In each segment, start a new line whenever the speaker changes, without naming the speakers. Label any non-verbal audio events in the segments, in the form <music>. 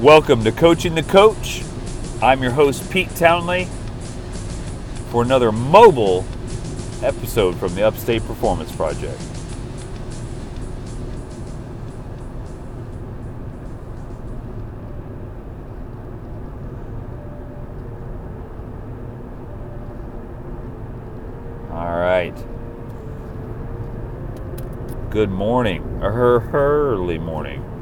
Welcome to Coaching the Coach. I'm your host, Pete Townley, for another mobile episode from the Upstate Performance Project. All right. Good morning, or early morning.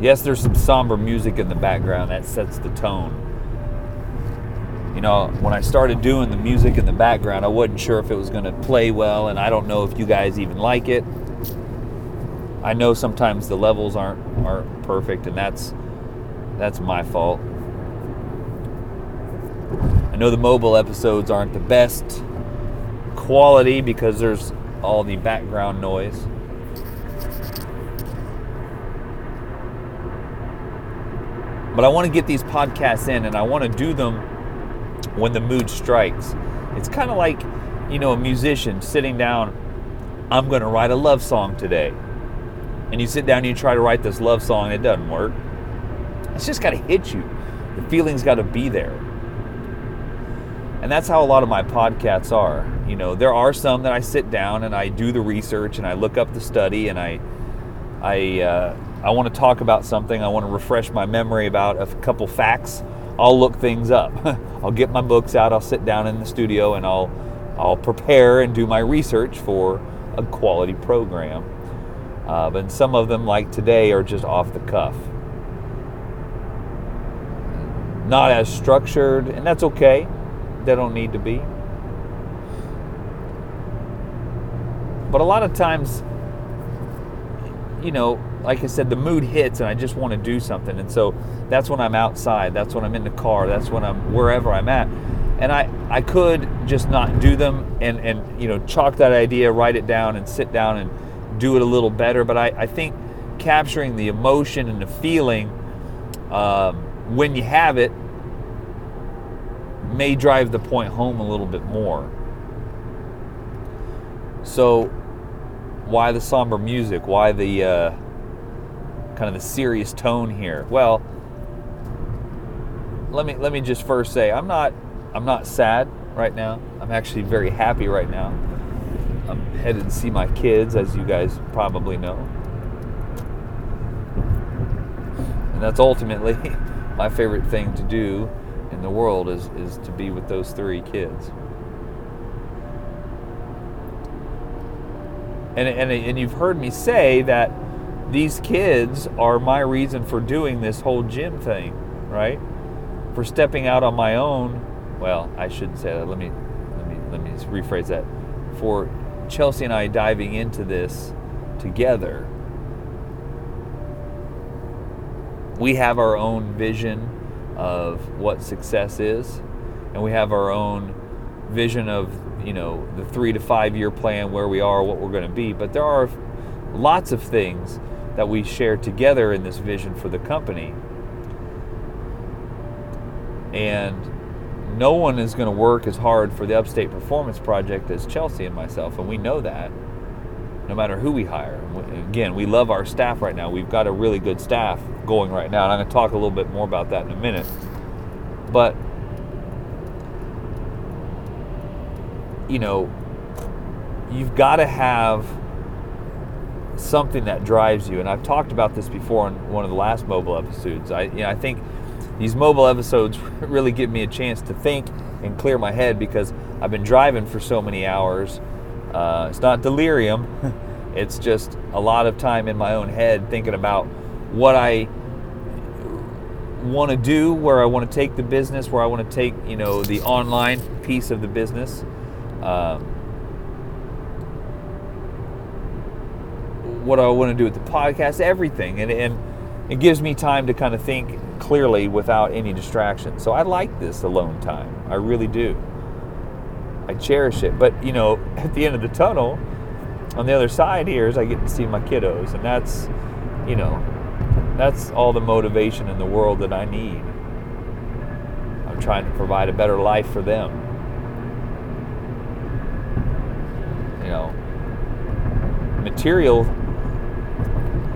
Yes, there's some somber music in the background that sets the tone. You know, when I started doing the music in the background, I wasn't sure if it was going to play well, and I don't know if you guys even like it. I know sometimes the levels aren't aren't perfect, and that's that's my fault. I know the mobile episodes aren't the best quality because there's all the background noise. But I want to get these podcasts in and I want to do them when the mood strikes. It's kind of like, you know, a musician sitting down, I'm going to write a love song today. And you sit down and you try to write this love song, it doesn't work. It's just got to hit you. The feeling's got to be there. And that's how a lot of my podcasts are. You know, there are some that I sit down and I do the research and I look up the study and I, I, uh, I want to talk about something. I want to refresh my memory about a couple facts. I'll look things up. <laughs> I'll get my books out. I'll sit down in the studio and I'll, I'll prepare and do my research for a quality program. Uh, but some of them, like today, are just off the cuff. Not as structured, and that's okay. They don't need to be. But a lot of times, you know, like I said, the mood hits and I just want to do something. And so that's when I'm outside, that's when I'm in the car, that's when I'm wherever I'm at. And I, I could just not do them and, and, you know, chalk that idea, write it down, and sit down and do it a little better. But I, I think capturing the emotion and the feeling um, when you have it may drive the point home a little bit more. So, why the somber music? Why the uh, kind of the serious tone here? Well, let me let me just first say I'm not I'm not sad right now. I'm actually very happy right now. I'm headed to see my kids, as you guys probably know, and that's ultimately <laughs> my favorite thing to do in the world is is to be with those three kids. And, and, and you've heard me say that these kids are my reason for doing this whole gym thing, right? For stepping out on my own. Well, I shouldn't say that. Let me let me let me rephrase that. For Chelsea and I diving into this together. We have our own vision of what success is, and we have our own vision of you know the three to five year plan where we are, what we're going to be. But there are lots of things that we share together in this vision for the company, and no one is going to work as hard for the Upstate Performance Project as Chelsea and myself, and we know that. No matter who we hire. Again, we love our staff right now. We've got a really good staff going right now, and I'm going to talk a little bit more about that in a minute. But you know, you've got to have something that drives you. And I've talked about this before in one of the last mobile episodes. I, you know, I think these mobile episodes <laughs> really give me a chance to think and clear my head because I've been driving for so many hours. Uh, it's not delirium. <laughs> it's just a lot of time in my own head thinking about what I want to do, where I want to take the business, where I want to take, you know, the online piece of the business. Um, what I want to do with the podcast, everything, and and it gives me time to kind of think clearly without any distraction. So I like this alone time. I really do. I cherish it. But you know, <laughs> at the end of the tunnel, on the other side here, is I get to see my kiddos, and that's, you know, that's all the motivation in the world that I need. I'm trying to provide a better life for them. You know, material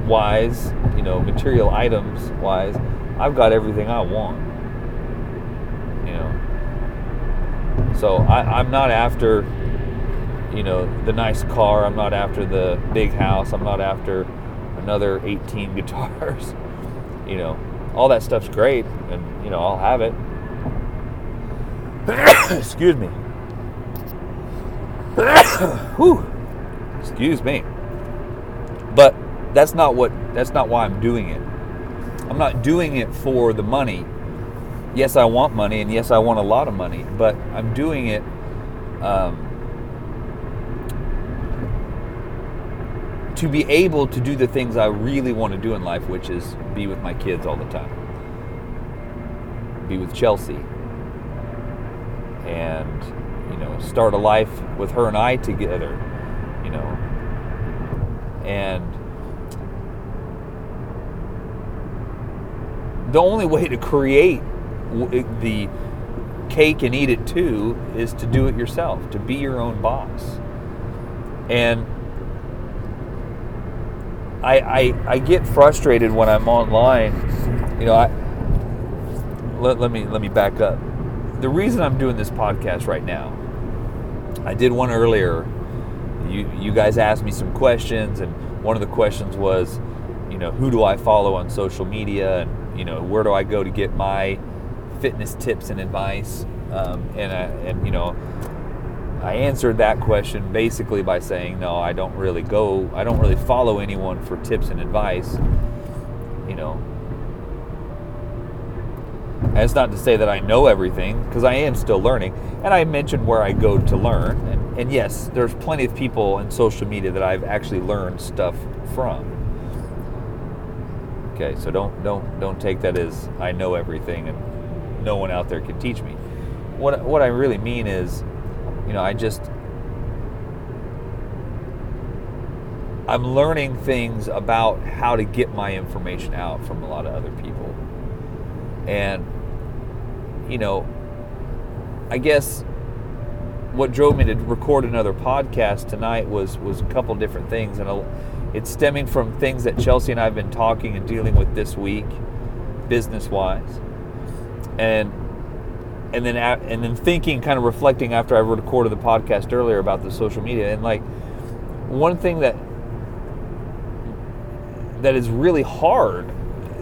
wise, you know, material items wise, I've got everything I want. You know. So I, I'm not after, you know, the nice car. I'm not after the big house. I'm not after another 18 <laughs> guitars. you know, all that stuff's great, and you know, I'll have it. <coughs> Excuse me. <coughs> Excuse me. But that's not what that's not why I'm doing it. I'm not doing it for the money. Yes, I want money, and yes, I want a lot of money, but I'm doing it um, to be able to do the things I really want to do in life, which is be with my kids all the time, be with Chelsea, and you know, start a life with her and I together, and the only way to create the cake and eat it too is to do it yourself, to be your own boss. And I, I, I get frustrated when I'm online. You know, I let, let me let me back up. The reason I'm doing this podcast right now, I did one earlier. You you guys asked me some questions, and one of the questions was, you know, who do I follow on social media, and you know, where do I go to get my fitness tips and advice? Um, and I, and you know, I answered that question basically by saying, no, I don't really go, I don't really follow anyone for tips and advice. You know, it's not to say that I know everything, because I am still learning. And I mentioned where I go to learn. And, and yes, there's plenty of people in social media that I've actually learned stuff from. Okay, so don't don't don't take that as I know everything and no one out there can teach me. What what I really mean is you know, I just I'm learning things about how to get my information out from a lot of other people. And you know, I guess what drove me to record another podcast tonight was was a couple different things and it's stemming from things that Chelsea and I have been talking and dealing with this week business wise. And and then and then thinking, kind of reflecting after I recorded the podcast earlier about the social media, and like one thing that that is really hard,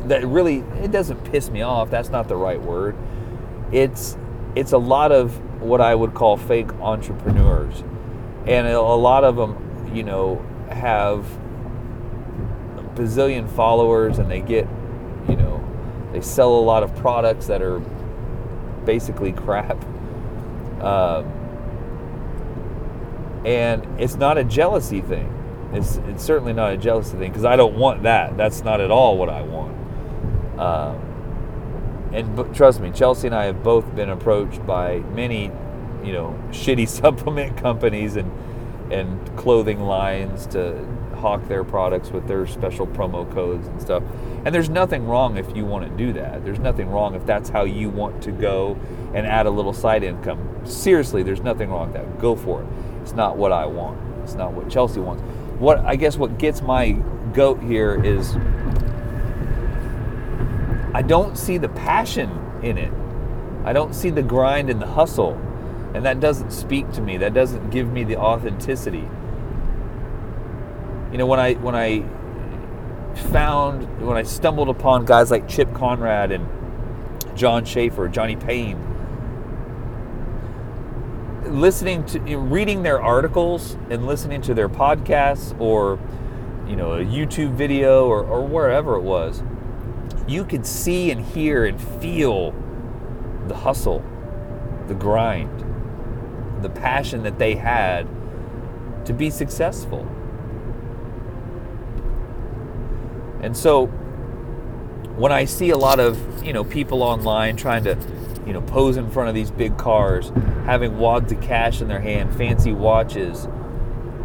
that really it doesn't piss me off. That's not the right word. It's it's a lot of what I would call fake entrepreneurs, and a lot of them, you know, have a bazillion followers, and they get, you know, they sell a lot of products that are basically crap. Um, and it's not a jealousy thing. It's, it's certainly not a jealousy thing because I don't want that. That's not at all what I want. Um, and trust me, Chelsea and I have both been approached by many, you know, <laughs> shitty supplement companies and and clothing lines to hawk their products with their special promo codes and stuff. And there's nothing wrong if you want to do that. There's nothing wrong if that's how you want to go and add a little side income. Seriously, there's nothing wrong with that. Go for it. It's not what I want. It's not what Chelsea wants. What I guess what gets my goat here is I don't see the passion in it. I don't see the grind and the hustle. And that doesn't speak to me. That doesn't give me the authenticity you know when I when I found when I stumbled upon guys like Chip Conrad and John Schaefer, Johnny Payne, listening to reading their articles and listening to their podcasts or you know a YouTube video or, or wherever it was, you could see and hear and feel the hustle, the grind, the passion that they had to be successful. And so when I see a lot of, you know, people online trying to, you know, pose in front of these big cars, having wads of cash in their hand, fancy watches,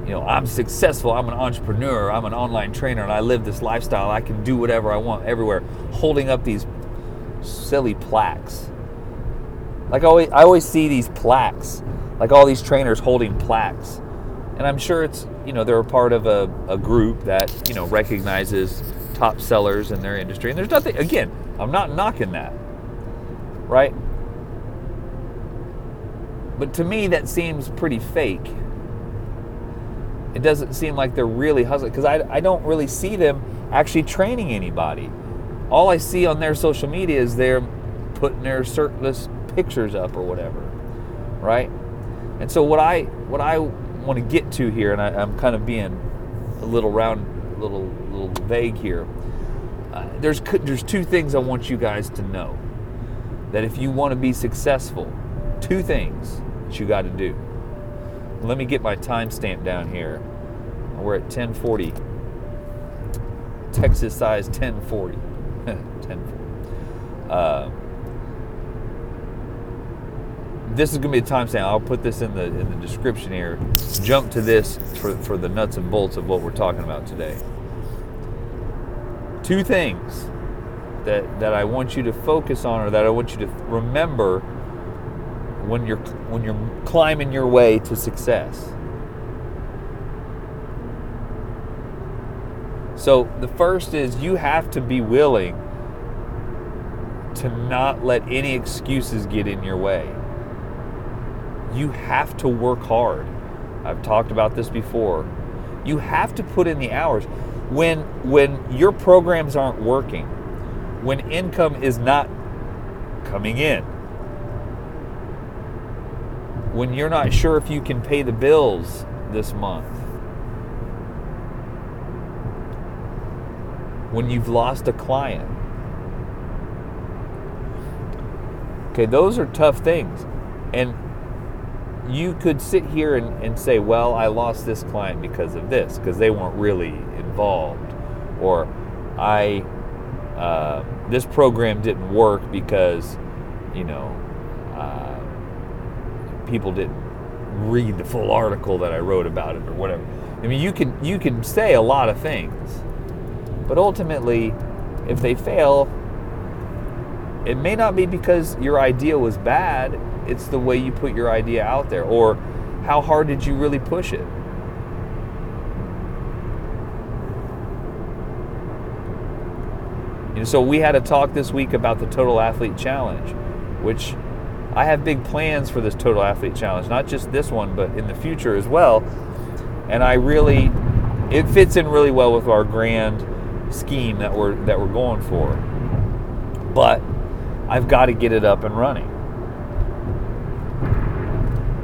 you know, I'm successful, I'm an entrepreneur, I'm an online trainer, and I live this lifestyle. I can do whatever I want everywhere, holding up these silly plaques. Like I always, I always see these plaques, like all these trainers holding plaques. And I'm sure it's you know they're a part of a, a group that you know recognizes top sellers in their industry and there's nothing again i'm not knocking that right but to me that seems pretty fake it doesn't seem like they're really hustling because I, I don't really see them actually training anybody all i see on their social media is they're putting their shirtless pictures up or whatever right and so what i what i want to get to here, and I, am kind of being a little round, little, little vague here. Uh, there's there's two things I want you guys to know. That if you want to be successful, two things that you got to do. Let me get my timestamp down here. We're at 1040. Texas size 1040. 1040. <laughs> Uh, this is going to be a timestamp. I'll put this in the in the description here. Jump to this for, for the nuts and bolts of what we're talking about today. Two things that that I want you to focus on, or that I want you to remember when you're when you're climbing your way to success. So the first is you have to be willing to not let any excuses get in your way you have to work hard. I've talked about this before. You have to put in the hours. When when your programs aren't working, when income is not coming in, when you're not sure if you can pay the bills this month, when you've lost a client. Okay, those are tough things. And you could sit here and, and say, well, I lost this client because of this, because they weren't really involved. Or I, uh, this program didn't work because, you know, uh, people didn't read the full article that I wrote about it or whatever. I mean, you can you can say a lot of things, but ultimately, if they fail, it may not be because your idea was bad it's the way you put your idea out there or how hard did you really push it know, so we had a talk this week about the total athlete challenge which i have big plans for this total athlete challenge not just this one but in the future as well. And i really it fits in really well with our grand scheme that we're that we're going for. But i've got to get it up and running.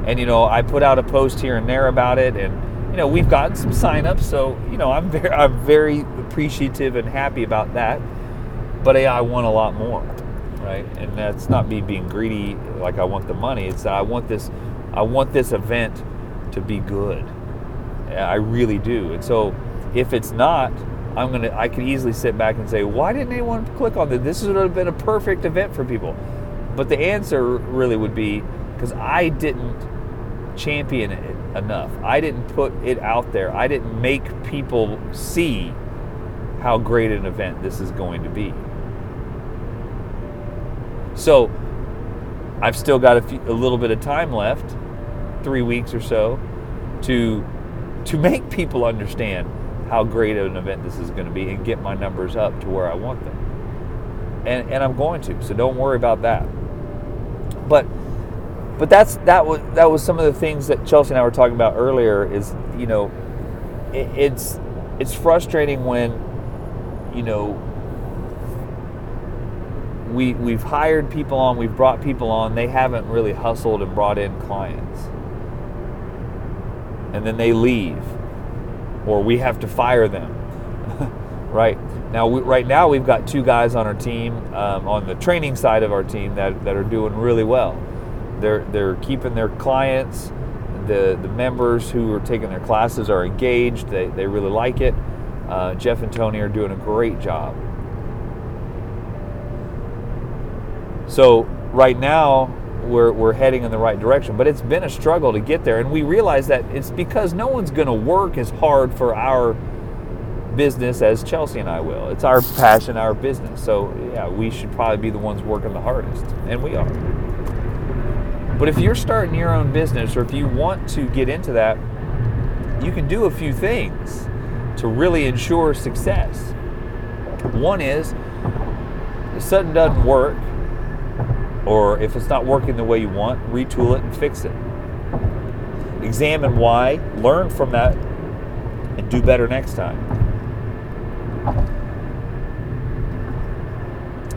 And you know I put out a post here and there about it, and you know we've gotten some signups, so you know I'm very I'm very appreciative and happy about that. But I want a lot more, right? And that's not me being greedy, like I want the money. It's that I want this I want this event to be good. I really do. And so if it's not, I'm gonna I could easily sit back and say, why didn't anyone click on this? This would have been a perfect event for people. But the answer really would be because I didn't champion it enough. I didn't put it out there. I didn't make people see how great an event this is going to be. So, I've still got a, few, a little bit of time left, three weeks or so, to to make people understand how great of an event this is going to be and get my numbers up to where I want them. And, and I'm going to, so don't worry about that. But but that's that was that was some of the things that Chelsea and I were talking about earlier. Is you know, it, it's it's frustrating when you know we we've hired people on, we've brought people on, they haven't really hustled and brought in clients, and then they leave, or we have to fire them. <laughs> right now, we, right now we've got two guys on our team um, on the training side of our team that that are doing really well they're they're keeping their clients. The the members who are taking their classes are engaged. They they really like it. Uh, Jeff and Tony are doing a great job. So right now we're, we're heading in the right direction, but it's been a struggle to get there. And we realize that it's because no one's going to work as hard for our business as Chelsea and I will. It's our passion, our business. So, yeah, we should probably be the ones working the hardest. And we are. But if you're starting your own business or if you want to get into that, you can do a few things to really ensure success. One is if something doesn't work, or if it's not working the way you want, retool it and fix it. Examine why, learn from that, and do better next time.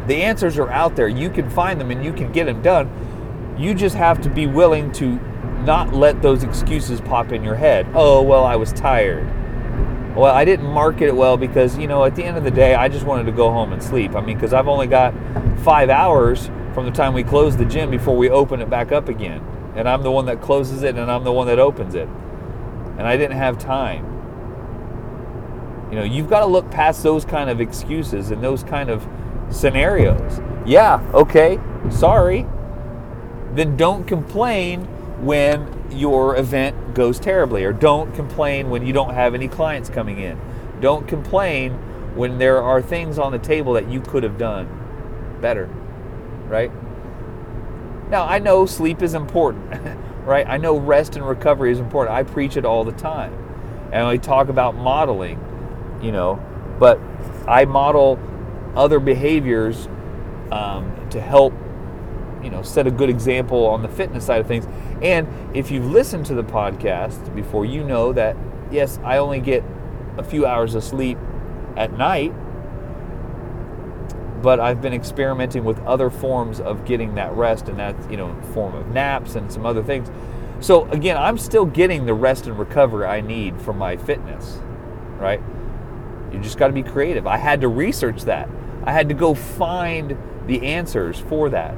The answers are out there. You can find them and you can get them done. You just have to be willing to not let those excuses pop in your head. Oh, well, I was tired. Well, I didn't market it well because, you know, at the end of the day, I just wanted to go home and sleep. I mean, because I've only got five hours from the time we close the gym before we open it back up again. And I'm the one that closes it and I'm the one that opens it. And I didn't have time. You know, you've got to look past those kind of excuses and those kind of scenarios. Yeah, okay, sorry. Then don't complain when your event goes terribly, or don't complain when you don't have any clients coming in. Don't complain when there are things on the table that you could have done better, right? Now, I know sleep is important, <laughs> right? I know rest and recovery is important. I preach it all the time. And I talk about modeling, you know, but I model other behaviors um, to help you know set a good example on the fitness side of things and if you've listened to the podcast before you know that yes i only get a few hours of sleep at night but i've been experimenting with other forms of getting that rest and that's you know form of naps and some other things. So again i'm still getting the rest and recovery i need for my fitness right? You just got to be creative. I had to research that. I had to go find the answers for that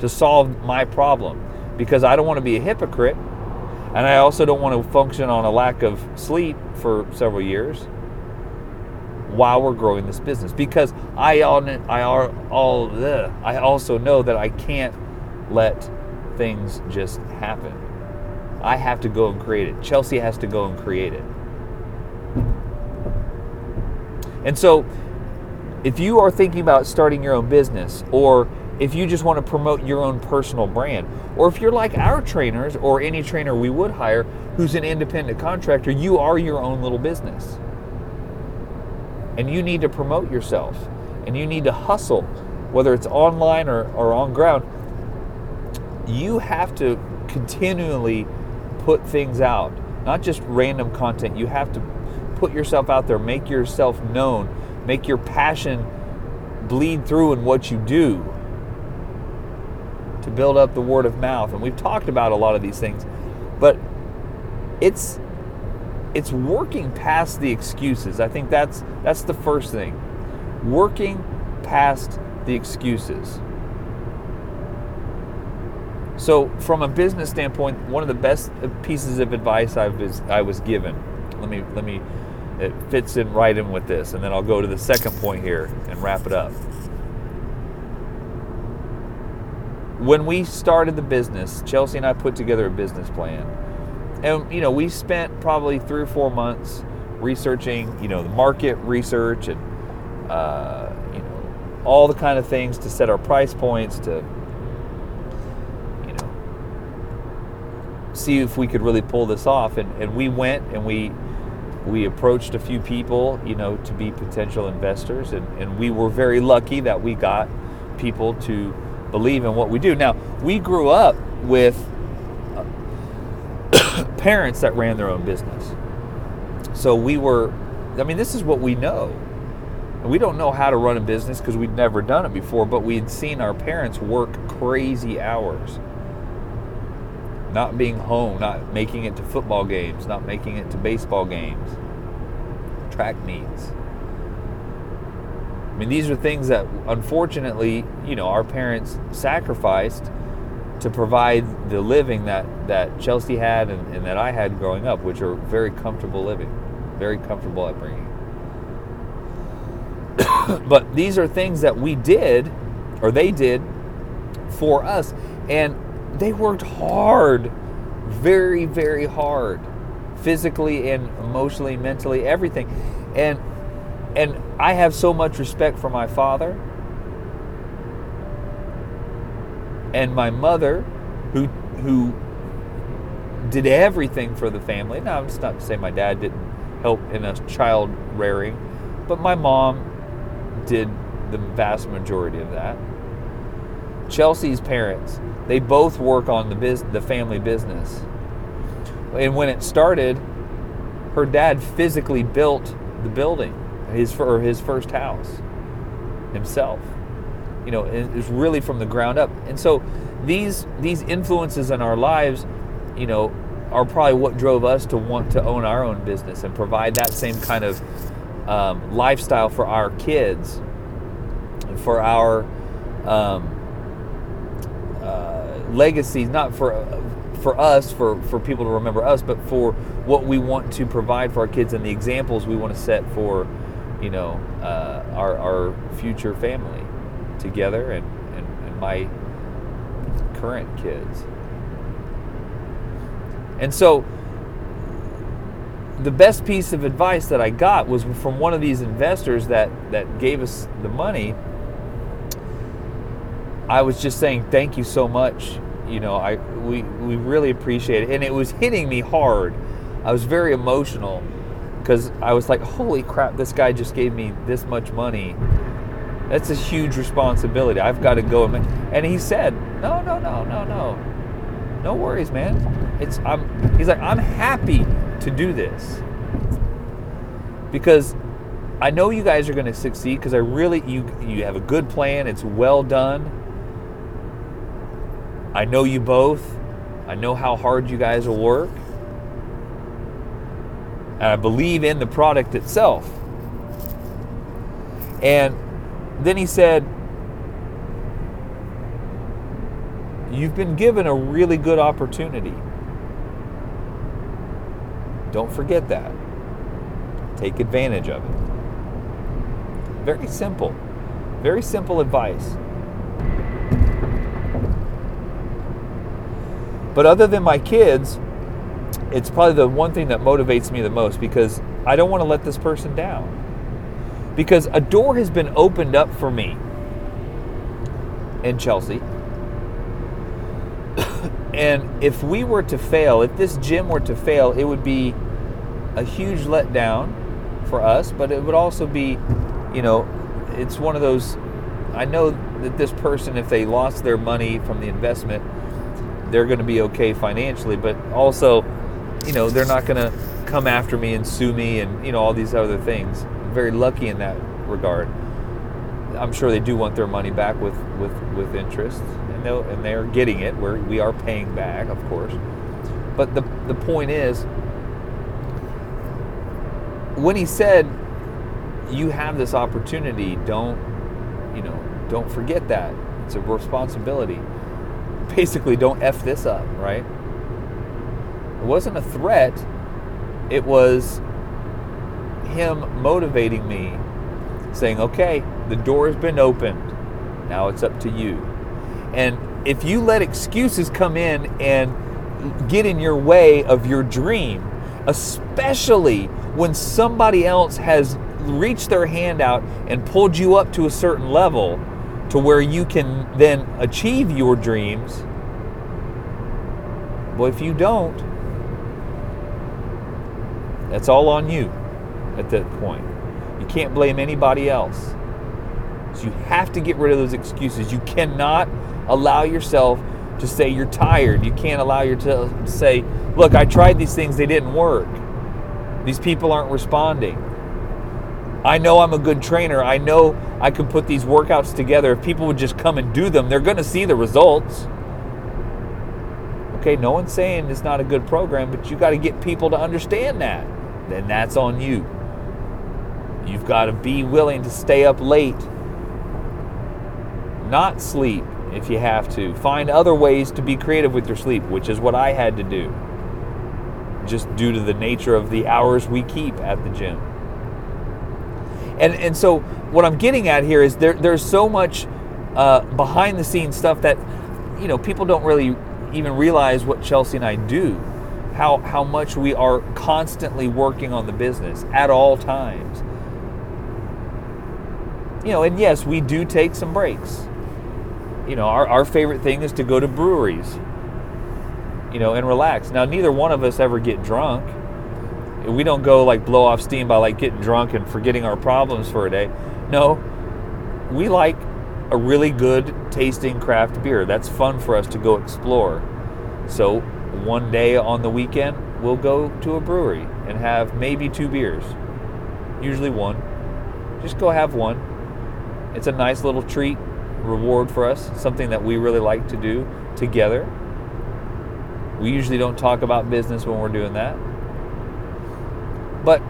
to solve my problem because I don't want to be a hypocrite and I also don't want to function on a lack of sleep for several years while we're growing this business because I all I all, all ugh, I also know that I can't let things just happen. I have to go and create it. Chelsea has to go and create it. And so if you are thinking about starting your own business, or if you just want to promote your own personal brand, or if you're like our trainers or any trainer we would hire who's an independent contractor, you are your own little business. And you need to promote yourself and you need to hustle, whether it's online or, or on ground. You have to continually put things out, not just random content. You have to put yourself out there, make yourself known Make your passion bleed through in what you do to build up the word of mouth. And we've talked about a lot of these things, but it's it's working past the excuses. I think that's that's the first thing. Working past the excuses. So, from a business standpoint, one of the best pieces of advice I was I was given. Let me let me it fits in right in with this. And then I'll go to the second point here and wrap it up. When we started the business, Chelsea and I put together a business plan. And, you know, we spent probably three or four months researching, you know, the market research and, uh, you know, all the kind of things to set our price points, to, you know, see if we could really pull this off. And, and we went and we, we approached a few people, you know, to be potential investors, and, and we were very lucky that we got people to believe in what we do. Now, we grew up with parents that ran their own business. So we were, I mean, this is what we know. We don't know how to run a business because we'd never done it before, but we had seen our parents work crazy hours not being home, not making it to football games, not making it to baseball games, track meets. I mean, these are things that unfortunately, you know, our parents sacrificed to provide the living that, that Chelsea had and, and that I had growing up, which are very comfortable living, very comfortable upbringing. <coughs> but these are things that we did, or they did, for us. And they worked hard, very, very hard, physically and emotionally, mentally, everything. And and I have so much respect for my father and my mother who who did everything for the family. Now, it's not to say my dad didn't help in a child rearing, but my mom did the vast majority of that. Chelsea's parents, they both work on the biz- the family business. And when it started, her dad physically built the building, his for his first house himself. You know, was really from the ground up. And so these these influences in our lives, you know, are probably what drove us to want to own our own business and provide that same kind of um, lifestyle for our kids, for our um, uh, legacies, not for for us, for for people to remember us, but for what we want to provide for our kids and the examples we want to set for, you know, uh, our our future family together and, and, and my current kids. And so the best piece of advice that I got was from one of these investors that, that gave us the money. I was just saying thank you so much. You know, I we we really appreciate it, and it was hitting me hard. I was very emotional because I was like, "Holy crap! This guy just gave me this much money. That's a huge responsibility. I've got to go." And he said, "No, no, no, no, no, no worries, man it's I'm he's like I'm happy to do this because I know you guys are going to succeed because I really you you have a good plan. It's well done. I know you both. I know how hard you guys will work. And I believe in the product itself. And then he said, You've been given a really good opportunity. Don't forget that. Take advantage of it. Very simple. Very simple advice. But other than my kids, it's probably the one thing that motivates me the most because I don't want to let this person down. Because a door has been opened up for me in Chelsea. <coughs> and if we were to fail, if this gym were to fail, it would be a huge letdown for us, but it would also be, you know, it's one of those. I know that this person, if they lost their money from the investment, they're going to be okay financially, but also, you know, they're not going to come after me and sue me and, you know, all these other things. Very lucky in that regard. I'm sure they do want their money back with, with, with interest, and, and they're getting it. Where we are paying back, of course. But the, the point is, when he said, "You have this opportunity. Don't, you know, don't forget that. It's a responsibility." Basically, don't f this up, right? It wasn't a threat. It was him motivating me, saying, "Okay, the door has been opened. Now it's up to you." And if you let excuses come in and get in your way of your dream, especially when somebody else has reached their hand out and pulled you up to a certain level to where you can then achieve your dreams. Well, if you don't, that's all on you at that point. You can't blame anybody else. So you have to get rid of those excuses. You cannot allow yourself to say you're tired. You can't allow yourself to say, look, I tried these things, they didn't work. These people aren't responding. I know I'm a good trainer. I know I can put these workouts together. If people would just come and do them, they're going to see the results. Okay, no one's saying it's not a good program, but you got to get people to understand that. Then that's on you. You've got to be willing to stay up late, not sleep, if you have to. Find other ways to be creative with your sleep, which is what I had to do, just due to the nature of the hours we keep at the gym. And, and so, what I'm getting at here is there, there's so much uh, behind the scenes stuff that, you know, people don't really even realize what Chelsea and I do. How, how much we are constantly working on the business at all times. You know, and yes, we do take some breaks you know, our, our favorite thing is to go to breweries. you know, and relax. Now, neither one of us ever get drunk. We don't go like blow off steam by like getting drunk and forgetting our problems for a day. No, we like a really good tasting craft beer. That's fun for us to go explore. So, one day on the weekend, we'll go to a brewery and have maybe two beers, usually one. Just go have one. It's a nice little treat, reward for us, something that we really like to do together. We usually don't talk about business when we're doing that. But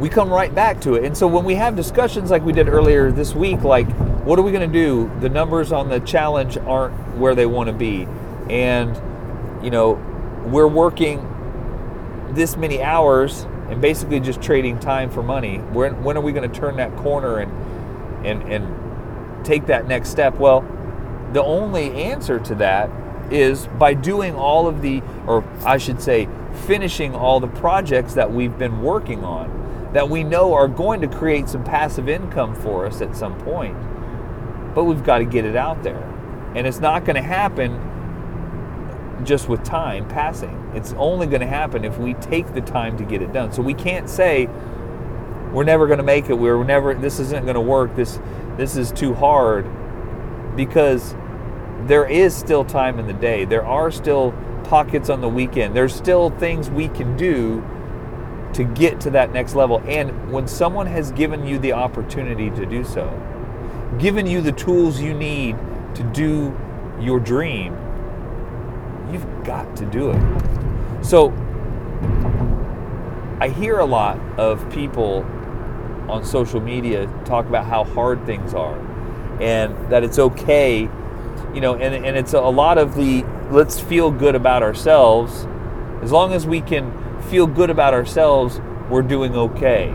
we come right back to it. And so when we have discussions like we did earlier this week, like, what are we going to do? The numbers on the challenge aren't where they want to be. And, you know, we're working this many hours and basically just trading time for money. When, when are we going to turn that corner and, and, and take that next step? Well, the only answer to that is by doing all of the, or I should say, finishing all the projects that we've been working on that we know are going to create some passive income for us at some point. But we've got to get it out there. And it's not going to happen just with time passing. It's only going to happen if we take the time to get it done. So we can't say we're never going to make it. We're never this isn't going to work. This this is too hard because there is still time in the day. There are still pockets on the weekend. There's still things we can do to get to that next level. And when someone has given you the opportunity to do so, given you the tools you need to do your dream, you've got to do it. So I hear a lot of people on social media talk about how hard things are and that it's okay, you know, and, and it's a lot of the let's feel good about ourselves as long as we can feel good about ourselves, we're doing okay.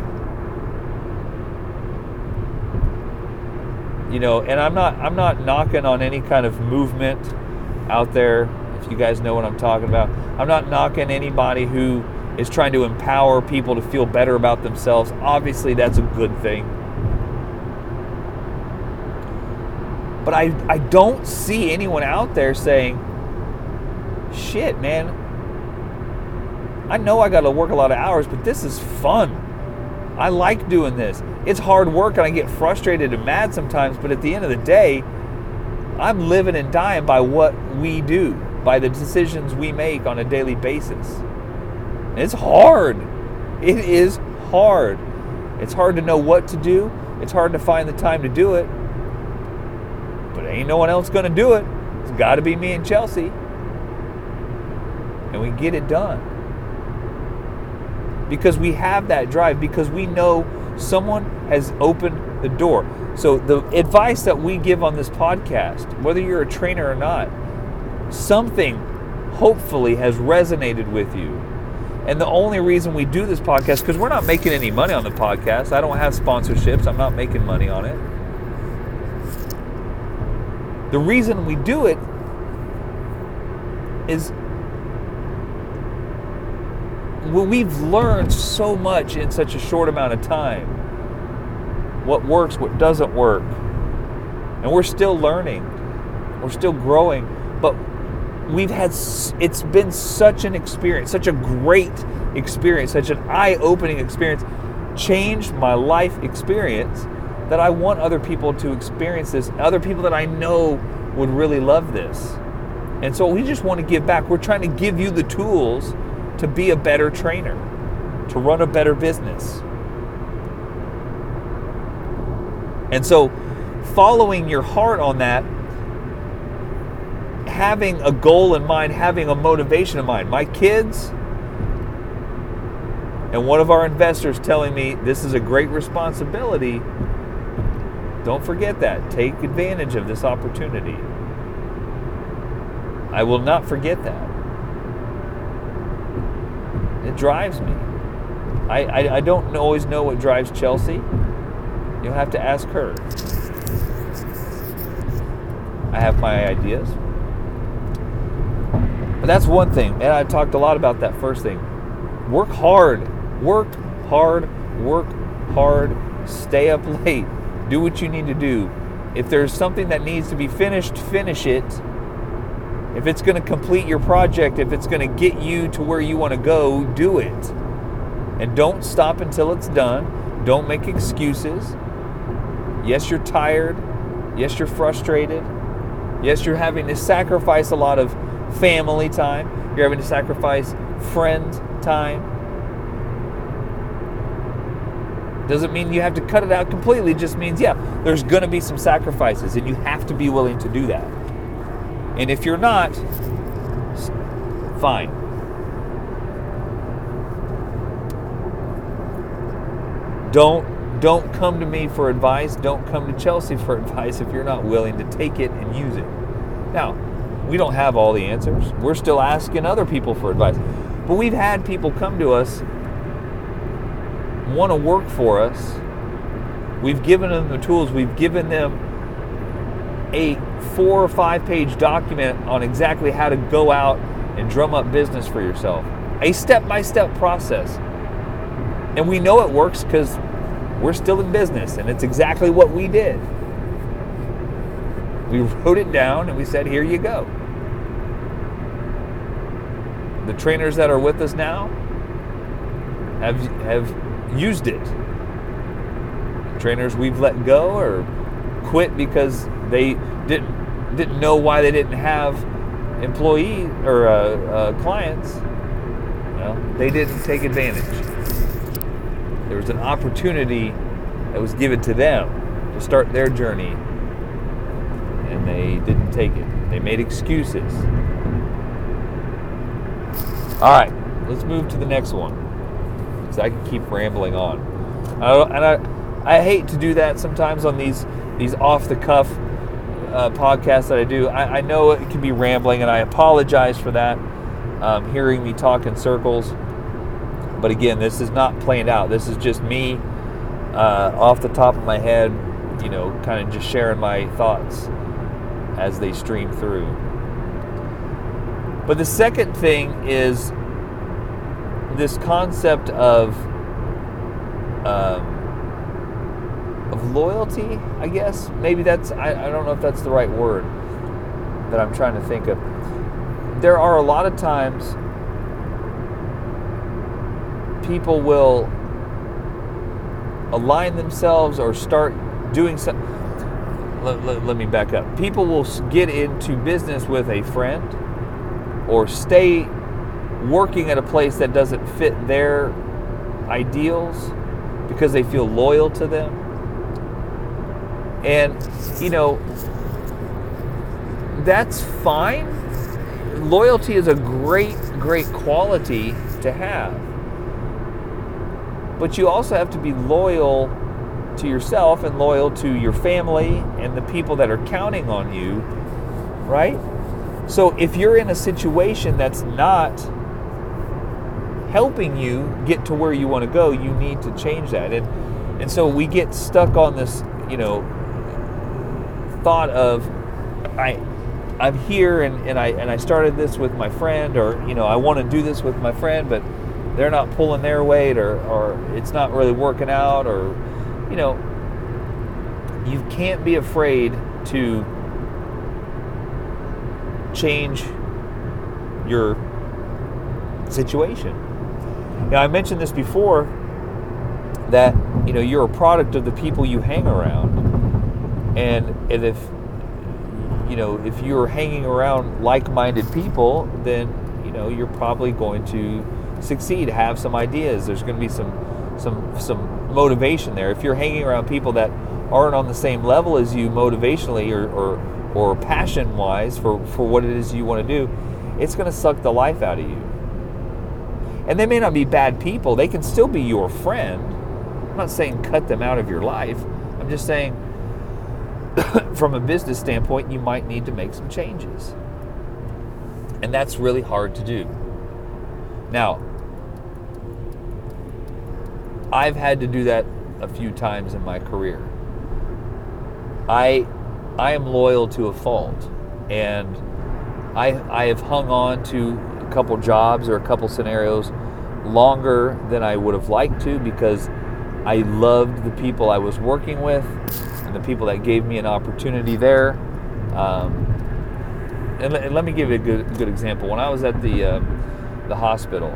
You know, and I'm not I'm not knocking on any kind of movement out there. If you guys know what I'm talking about, I'm not knocking anybody who is trying to empower people to feel better about themselves. Obviously, that's a good thing. But I, I don't see anyone out there saying, shit, man, I know I got to work a lot of hours, but this is fun. I like doing this. It's hard work and I get frustrated and mad sometimes, but at the end of the day, I'm living and dying by what we do, by the decisions we make on a daily basis. it's hard. It is hard. It's hard to know what to do. It's hard to find the time to do it. But ain't no one else going to do it. It's got to be me and Chelsea. And we get it done because we have that drive, because we know someone has opened the door. So, the advice that we give on this podcast, whether you're a trainer or not, something hopefully has resonated with you. And the only reason we do this podcast, because we're not making any money on the podcast, I don't have sponsorships, I'm not making money on it. The reason we do it is we've learned so much in such a short amount of time. What works, what doesn't work. And we're still learning. We're still growing. But we've had, it's been such an experience, such a great experience, such an eye opening experience, changed my life experience that I want other people to experience this, other people that I know would really love this. And so we just want to give back. We're trying to give you the tools to be a better trainer, to run a better business. And so, following your heart on that, having a goal in mind, having a motivation in mind. My kids and one of our investors telling me this is a great responsibility. Don't forget that. Take advantage of this opportunity. I will not forget that. It drives me. I, I, I don't always know what drives Chelsea. You'll have to ask her. I have my ideas. That's one thing. And I talked a lot about that first thing. Work hard. Work hard. Work hard. Stay up <laughs> late. Do what you need to do. If there's something that needs to be finished, finish it. If it's going to complete your project, if it's going to get you to where you want to go, do it. And don't stop until it's done. Don't make excuses. Yes, you're tired. Yes, you're frustrated. Yes, you're having to sacrifice a lot of family time. You're having to sacrifice friend time. Doesn't mean you have to cut it out completely. It just means, yeah, there's going to be some sacrifices, and you have to be willing to do that. And if you're not, fine. Don't don't come to me for advice. Don't come to Chelsea for <laughs> advice if you're not willing to take it and use it. Now, we don't have all the answers. We're still asking other people for advice. But we've had people come to us want to work for us. We've given them the tools. We've given them a four or five page document on exactly how to go out and drum up business for yourself. A step by step process. And we know it works because we're still in business and it's exactly what we did. We <laughs> wrote it down and we said, here you go. The trainers that are with us now have, have used it. Trainers we've let go or quit because they didn't didn't know why they didn't have employee or uh, uh, clients. Well, they didn't take advantage. There was an opportunity that was given to them to start their journey, and they didn't take it. They made excuses. All right, let's move to the next one because I can keep rambling on. and I, I hate to do that sometimes on these these off the cuff uh, podcasts that I do. I, I, know it can be rambling, and I apologize for that. Um, hearing me talk in circles, but again, this is not planned out. This is just me uh, off the top of my head, you know, kind of just sharing my thoughts as they stream through. But the second thing is this concept of um, of loyalty, I guess. Maybe that's I, I don't know if that's the right word that I'm trying to think of. There are a lot of times people will align themselves or start doing something. Let, let, let, me back up. People will get into business with a friend or stay working at a place that doesn't fit their ideals because they feel loyal to them. And, you know, that's fine. Loyalty is a great, great quality to have. But you also have to be loyal to yourself and loyal to your family and the people that are counting on you, right? So if you're in a situation that's not helping you get to where you want to go, you need to change that. And and so we get stuck on this, you know, thought of I I'm here and, and I and I started this with my friend or you know I want to do this with my friend but they're not pulling their weight or or it's not really working out or you know you can't be afraid to change your situation. Now I mentioned this before that you know you're a product of the people you hang around. And and if you know if you're hanging around like-minded people then you know you're probably going to succeed have some ideas. There's going to be some some some motivation there. If you're hanging around people that aren't on the same level as you motivationally or or, or passion wise for for what it is you want to do it's going to suck the life out of you and they may not be bad people they can still be your friend i'm not saying cut them out of your life i'm just saying <coughs> from a business standpoint, you might need to make some changes. And that's really hard to do. Now, I've had to do that a few times in my career. I I am loyal to a fault and I I have hung on to a couple jobs or a couple scenarios longer than I would have liked to because I loved the people I was working with and the people that gave me an opportunity there. Um, and, let, and let me give you a good good example. When I was at the um, the hospital,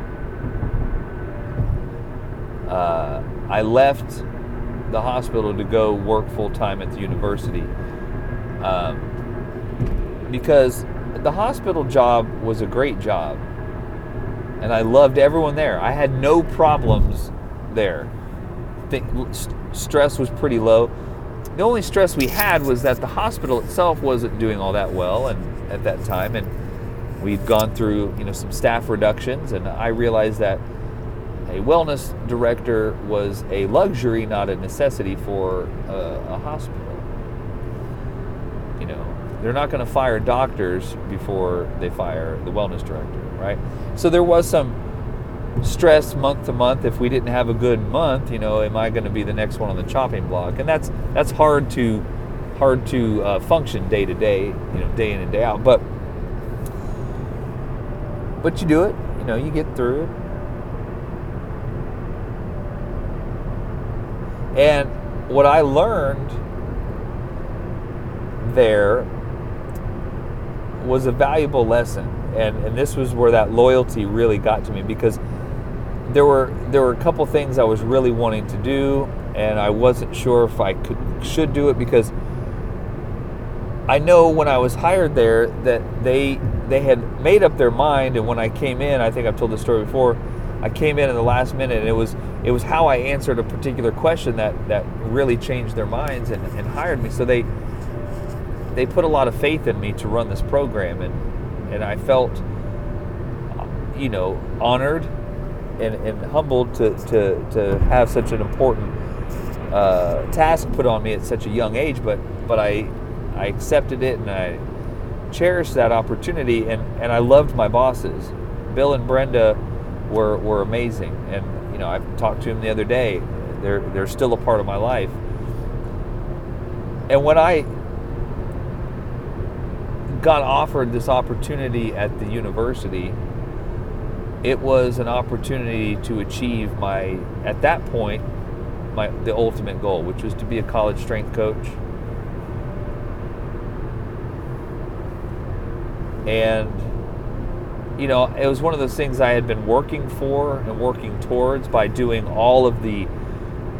uh, I left the hospital to go work full time at the university um, because the hospital job was a great job, and I loved everyone there. I had no problems there. Think, stress was pretty low. The only stress we had was that the hospital itself wasn't doing all that well, and at that time, and we'd gone through you know some staff reductions, and I realized that a wellness director was a luxury, not a necessity for a, a hospital. They're not going to fire doctors before they fire the wellness director, right? So there was some stress month to month. If we didn't have a good month, you know, am I going to be the next one on the chopping block? And that's that's hard to hard to uh, function day to day, you know, day in and day out. But but you do it. You know, you get through it. And what I learned there was a valuable lesson. And, and this was where that loyalty really got to me because there were there were a couple things I was really wanting to do and I wasn't sure if I could should do it because I know when I was hired there that they they had made up their mind and when I came in I think I've told this story before I came in in the last minute, and it was it was how I answered a particular question that that really changed their minds and, and hired me. So they they put a lot of faith in me to run this program, and and I felt you know honored and, and humbled to, to to have such an important uh, task put on me at such a young age. But but I I accepted it and I cherished that opportunity, and and I loved my bosses, Bill and Brenda were, were amazing. And, you know, I talked to them the other day. They're, they're still a part of my life. And when I got offered this opportunity at the university, it was an opportunity to achieve my, at that point, my the ultimate goal, which was to be a college strength coach. And you know, it was one of those things I had been working for and working towards by doing all of the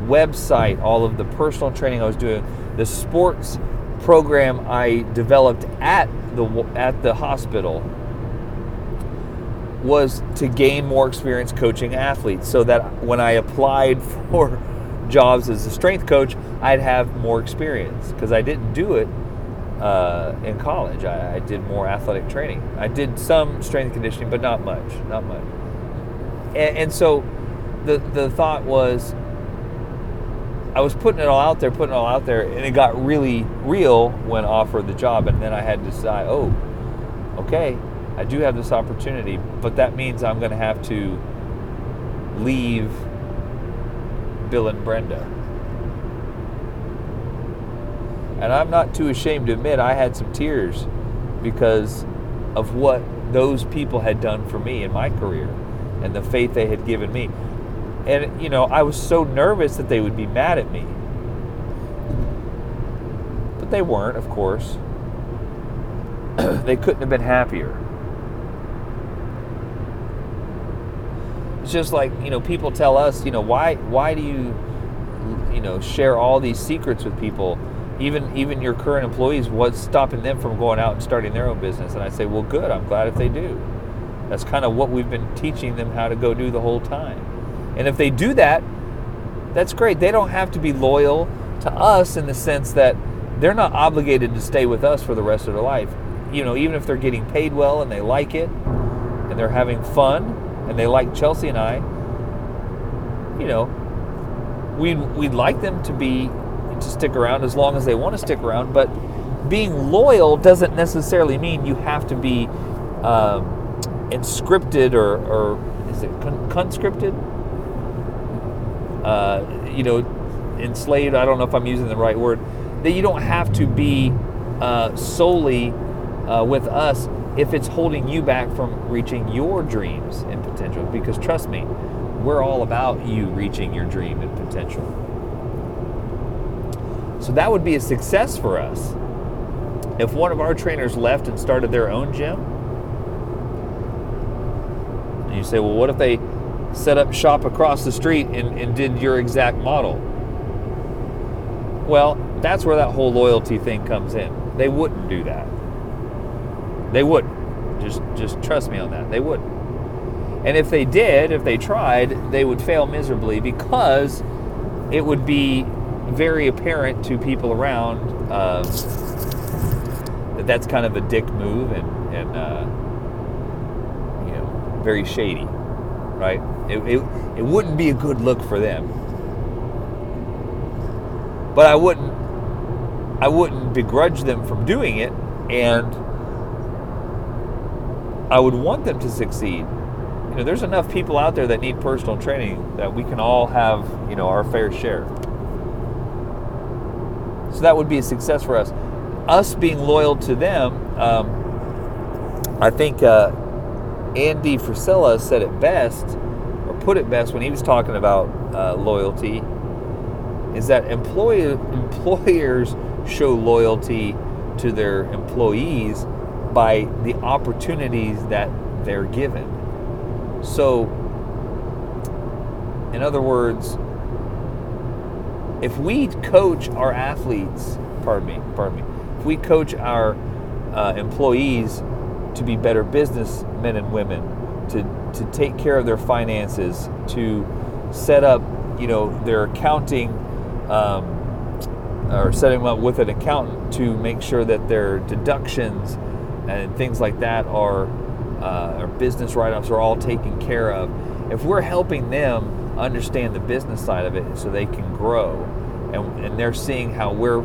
website, all of the personal training I was doing, the sports program I developed at the at the hospital was to gain more experience coaching athletes so that when I applied <laughs> for jobs as a strength coach, I'd have more experience because I didn't do it uh, in college. I, I, did more athletic training. I did some strength conditioning, but not much, not much. And, and, so, the the thought was, I was putting it all out there, putting it all out there, and it got really real when offered the job. And then I had to decide, oh, okay, I do have this opportunity, but that means I'm going to have to leave Bill and Brenda and I'm not too ashamed to admit I had some tears because of what those people had done for me in my career and the faith they had given me. And, you know, I was so nervous that they would be mad at me. But they weren't, of course. <clears throat> they couldn't have been happier. It's just like, you know, people tell us, you know, why why do you you know, share all these secrets with people? even even your current employees, what's stopping them from going out and starting their own business? And I say, well, good. I'm glad if they do. That's kind of what we've been teaching them how to go do the whole time. And if they do that, that's great. They don't have to be loyal to us in the sense that they're not obligated to stay with us for the rest of their life. You know, even if they're getting paid well and they like it and they're having fun and they like Chelsea and I, you know, we'd, we'd like them to be to stick around as long as they want to stick around. But being loyal doesn't necessarily mean you have to be um, inscripted or, or is it conscripted? Uh, you know, enslaved. I don't know if I'm using the right word. That you don't have to be uh, solely uh, with us if it's holding you back from reaching your dreams and potential. Because trust me, we're all about you reaching your dream and potential. So that would be a success for us. if one of our trainers left and started their own gym, and you say, well, what if they set up shop across the street and, and did your exact model? Well, that's where that whole loyalty thing comes in. They wouldn't do that. They wouldn't. Just just trust me on that. They wouldn't. And if they did, if they tried, they would fail miserably because it would be very apparent to people around uh, that that's kind of a dick move and, and uh, you know, very shady, right? It, it, it wouldn't be a good look for them. But I wouldn't I wouldn't begrudge them from doing it and I would want them to succeed. You know, there's enough people out there that need personal training that we can all have, you know, our fair share. So that would be a success for us. Us being loyal to them, um, I think uh, Andy Frisella said it best, or put it best when he was talking about uh, loyalty, is that employee, employers show loyalty to their employees by the opportunities that they're given. So, in other words, if we coach our athletes, pardon me, pardon me, if we coach our uh, employees to be better businessmen and women, to, to take care of their finances, to set up, you know, their accounting, um, or setting them up with an accountant to make sure that their deductions and things like that are, uh, or business write-offs are all taken care of. If we're helping them understand the business side of it so they can grow, and, and they're seeing how we're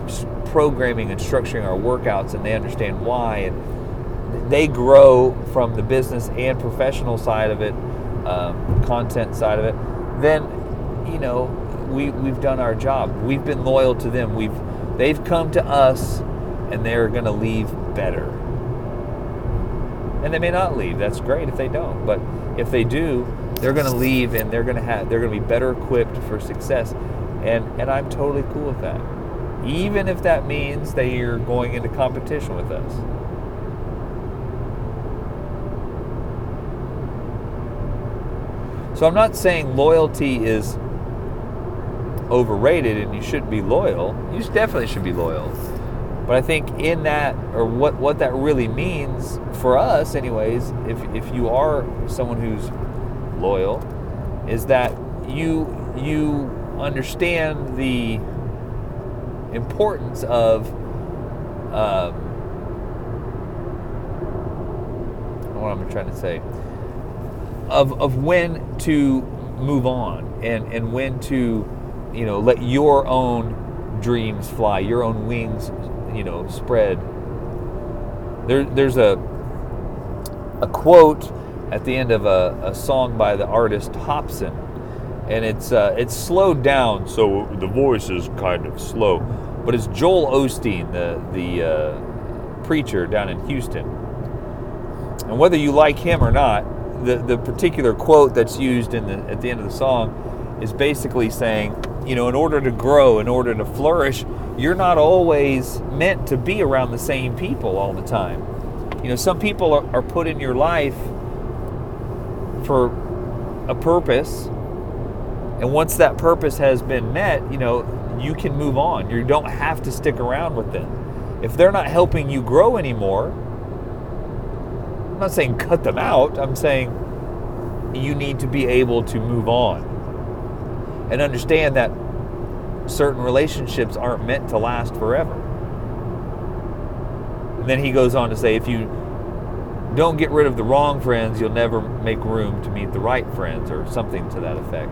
programming and structuring our workouts, and they understand why, and they grow from the business and professional side of it, um, content side of it, then you know we we've done our job. We've been loyal to them. We've they've come to us, and they're going to leave better and they may not leave. That's great if they don't. But if they do, they're going to leave and they're going to have they're going to be better equipped for success. And and I'm totally cool with that. Even if that means that you're going into competition with us. So I'm not saying loyalty is overrated and you shouldn't be loyal. You definitely should be loyal. But I think in that, or what, what that really means for us, anyways, if, if you are someone who's loyal, is that you you understand the importance of um, what I'm trying to say of of when to move on and and when to you know let your own dreams fly, your own wings you know spread. There, there's a a quote at the end of a, a song by the artist Hopsin, and it's uh, it's slowed down, so the voice is kind of slow. But it's Joel Osteen, the the uh, preacher down in Houston, and whether you like him or not, the the particular quote that's used in the at the end of the song is basically saying, you know, in order to grow, in order to flourish, you're not always meant to be around the same people all the time. You know, some people are, are put in your life for a purpose, and once that purpose has been met, you know, you can move on. You don't have to stick around with them. If they're not helping you grow anymore, I'm not saying cut them out. I'm saying you need to be able to move on and understand that certain relationships aren't meant to last forever. And then he goes on to say if you don't get rid of the wrong friends, you'll never make room to meet the right friends, or something to that effect.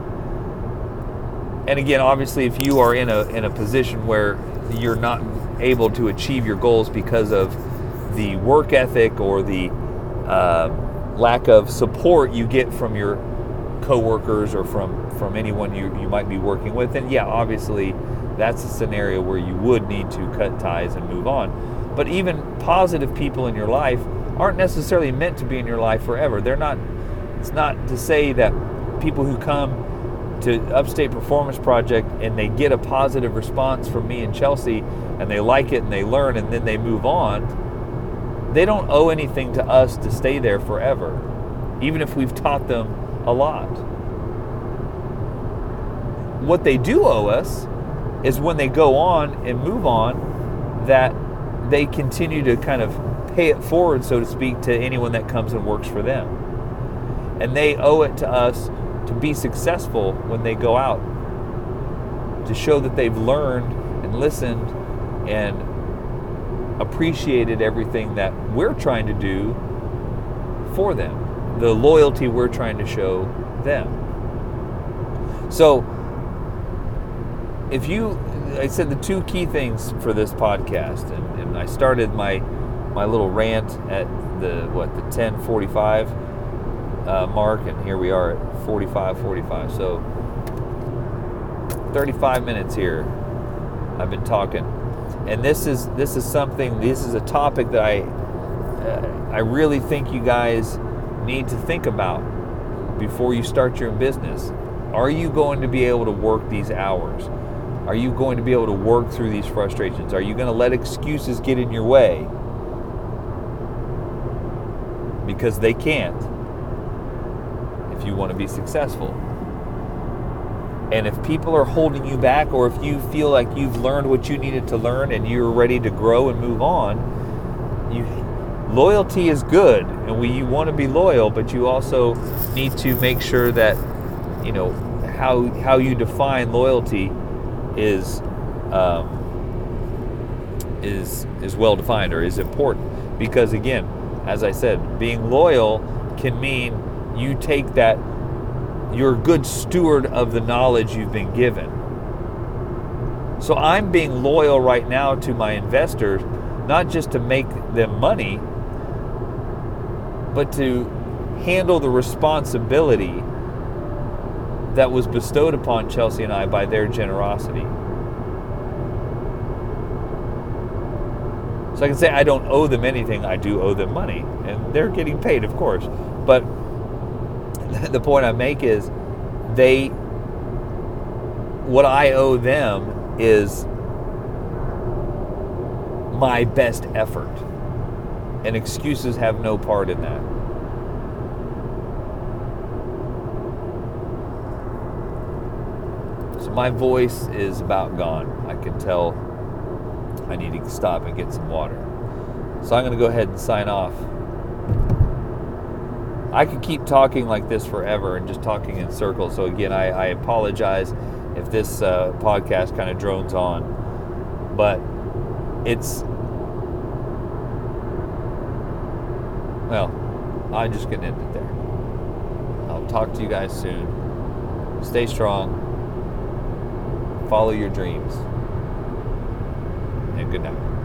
And again, obviously, if you are in a, in a position where you're not able to achieve your goals because of the work ethic or the uh, lack of support you get from your coworkers or from from anyone you, you might be working with, then yeah, obviously that's a scenario where you would need to cut ties and move on. But even positive people in your life aren't necessarily meant to be in your life forever. They're not. It's not to say that people who come to Upstate Performance Project and they get a positive response from me and Chelsea and they like it and they learn and then they move on, they don't owe anything to us to stay there forever, even if we've taught them a lot. What they do owe us is when they go on and move on, that they continue to kind of pay it forward, so to speak, to anyone that comes and works for them. And they owe it to us to be successful when they go out, to show that they've learned and listened and appreciated everything that we're trying to do for them, the loyalty we're trying to show them. So, if you, I said the two key things for this podcast, and, and I started my my little rant at the what the 1045 uh, mark, and here we are at 45, 45. So 35 minutes here. I've been talking, and this is this is something. This is a topic that I uh, I really think you guys need to think about before you start your business. Are you going to be able to work these hours? Are you going to be able to work through these frustrations? Are you going to let excuses get in your way? Because they can't if you want to be successful. And if people are holding you back, or if you feel like you've learned what you needed to learn and you're ready to grow and move on, you, loyalty is good, and we, you want to be loyal, but you also need to make sure that you know how how you define loyalty is um, is is well defined or is important. Because again, as I said, being loyal can mean you take that, you're a good steward of the knowledge you've been given. So I'm being loyal right now to my investors, not just to make them money, but to handle the responsibility that was bestowed upon Chelsea and I by their generosity. So I can say I don't owe them anything, I do owe them money, and they're getting paid, of course. But <laughs> the point I make is they what I owe them is my best effort. And excuses have no part in that. So my voice is about gone. I can tell I need to stop and get some water. So I'm going to go ahead and sign off. I could keep talking like this forever and just talking in circles. So again, I, I apologize if this uh, podcast kind of drones on, but it's well, I'm just gonna end it there. I'll talk to you guys soon. Stay strong. Follow your dreams. And good night.